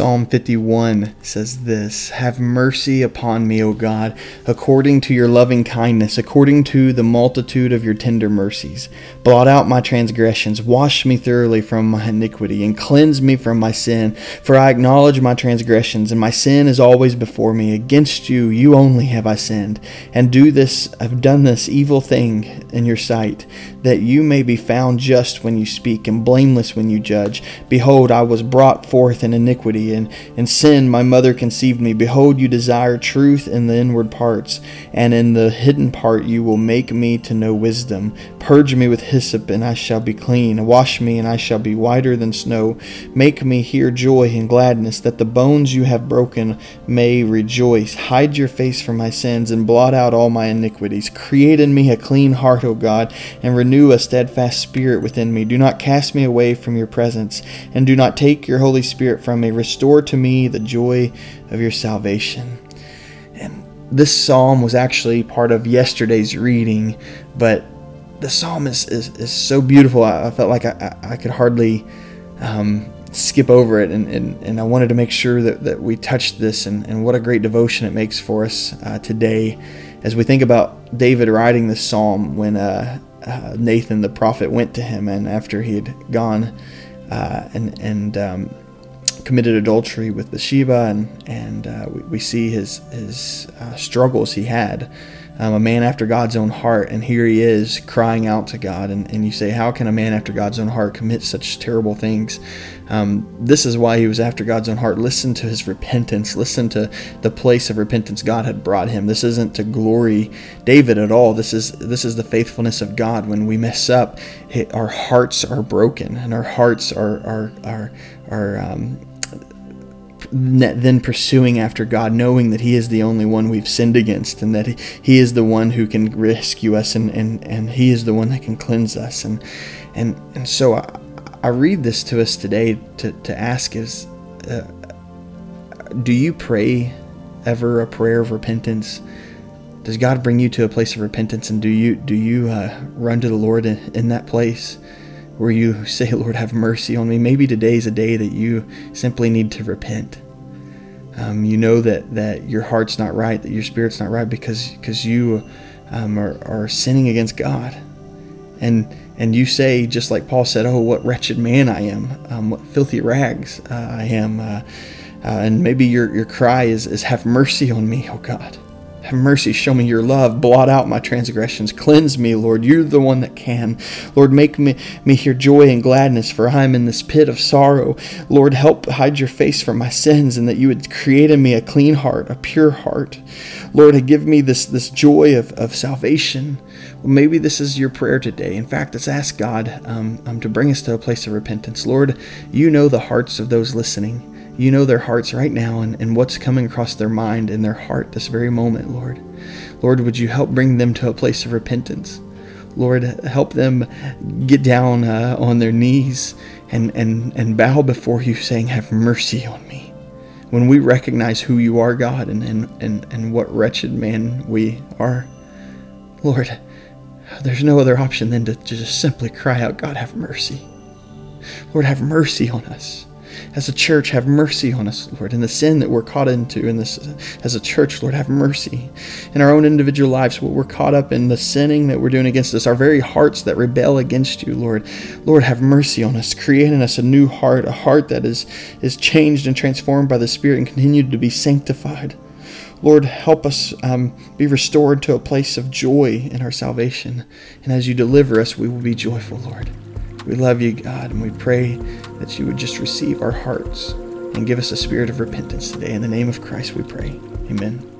Psalm 51 says this Have mercy upon me, O God, according to your loving kindness, according to the multitude of your tender mercies. Blot out my transgressions, wash me thoroughly from my iniquity, and cleanse me from my sin. For I acknowledge my transgressions, and my sin is always before me. Against you, you only have I sinned, and do this, I've done this evil thing in your sight, that you may be found just when you speak, and blameless when you judge. Behold, I was brought forth in iniquity and in sin my mother conceived me. Behold, you desire truth in the inward parts, and in the hidden part you will make me to know wisdom. Purge me with hyssop, and I shall be clean. Wash me, and I shall be whiter than snow. Make me hear joy and gladness, that the bones you have broken may rejoice. Hide your face from my sins, and blot out all my iniquities. Create in me a clean heart, O God, and renew a steadfast spirit within me. Do not cast me away from your presence, and do not take your Holy Spirit from me. Restore to me the joy of your salvation. And this psalm was actually part of yesterday's reading, but the psalm is, is, is so beautiful. I, I felt like I, I, could hardly um, skip over it, and, and, and I wanted to make sure that, that we touched this, and, and what a great devotion it makes for us uh, today as we think about David writing this psalm when uh, uh, Nathan the prophet went to him, and after he had gone uh, and, and um, committed adultery with Bathsheba, and and uh, we, we, see his his uh, struggles he had. Um, a man after God's own heart, and here he is crying out to God. And, and you say, How can a man after God's own heart commit such terrible things? Um, this is why he was after God's own heart. Listen to his repentance. Listen to the place of repentance God had brought him. This isn't to glory David at all. This is this is the faithfulness of God. When we mess up, it, our hearts are broken, and our hearts are are are are um, then pursuing after God, knowing that He is the only one we've sinned against, and that He is the one who can rescue us, and, and, and He is the one that can cleanse us. And and and so I, I read this to us today to, to ask is, uh, do you pray ever a prayer of repentance? Does God bring you to a place of repentance, and do you do you uh, run to the Lord in, in that place? Where you say, Lord, have mercy on me. Maybe today's a day that you simply need to repent. Um, you know that, that your heart's not right, that your spirit's not right because because you um, are, are sinning against God. And and you say, just like Paul said, Oh, what wretched man I am, um, what filthy rags uh, I am. Uh, uh, and maybe your, your cry is, is, Have mercy on me, oh God. Have mercy, show me your love, blot out my transgressions, cleanse me, Lord. You're the one that can. Lord, make me, me hear joy and gladness, for I am in this pit of sorrow. Lord, help hide your face from my sins, and that you would create in me a clean heart, a pure heart. Lord, give me this, this joy of, of salvation. Well, maybe this is your prayer today. In fact, let's ask God um, um, to bring us to a place of repentance. Lord, you know the hearts of those listening. You know their hearts right now and, and what's coming across their mind and their heart this very moment, Lord. Lord, would you help bring them to a place of repentance? Lord, help them get down uh, on their knees and, and, and bow before you, saying, Have mercy on me. When we recognize who you are, God, and, and, and, and what wretched man we are, Lord, there's no other option than to just simply cry out, God, have mercy. Lord, have mercy on us as a church, have mercy on us, Lord, in the sin that we're caught into in this as a church, Lord, have mercy. In our own individual lives, what we're caught up in the sinning that we're doing against us, our very hearts that rebel against you, Lord. Lord, have mercy on us, create in us a new heart, a heart that is, is changed and transformed by the Spirit and continued to be sanctified. Lord, help us um, be restored to a place of joy in our salvation. And as you deliver us, we will be joyful, Lord. We love you, God, and we pray that you would just receive our hearts and give us a spirit of repentance today. In the name of Christ, we pray. Amen.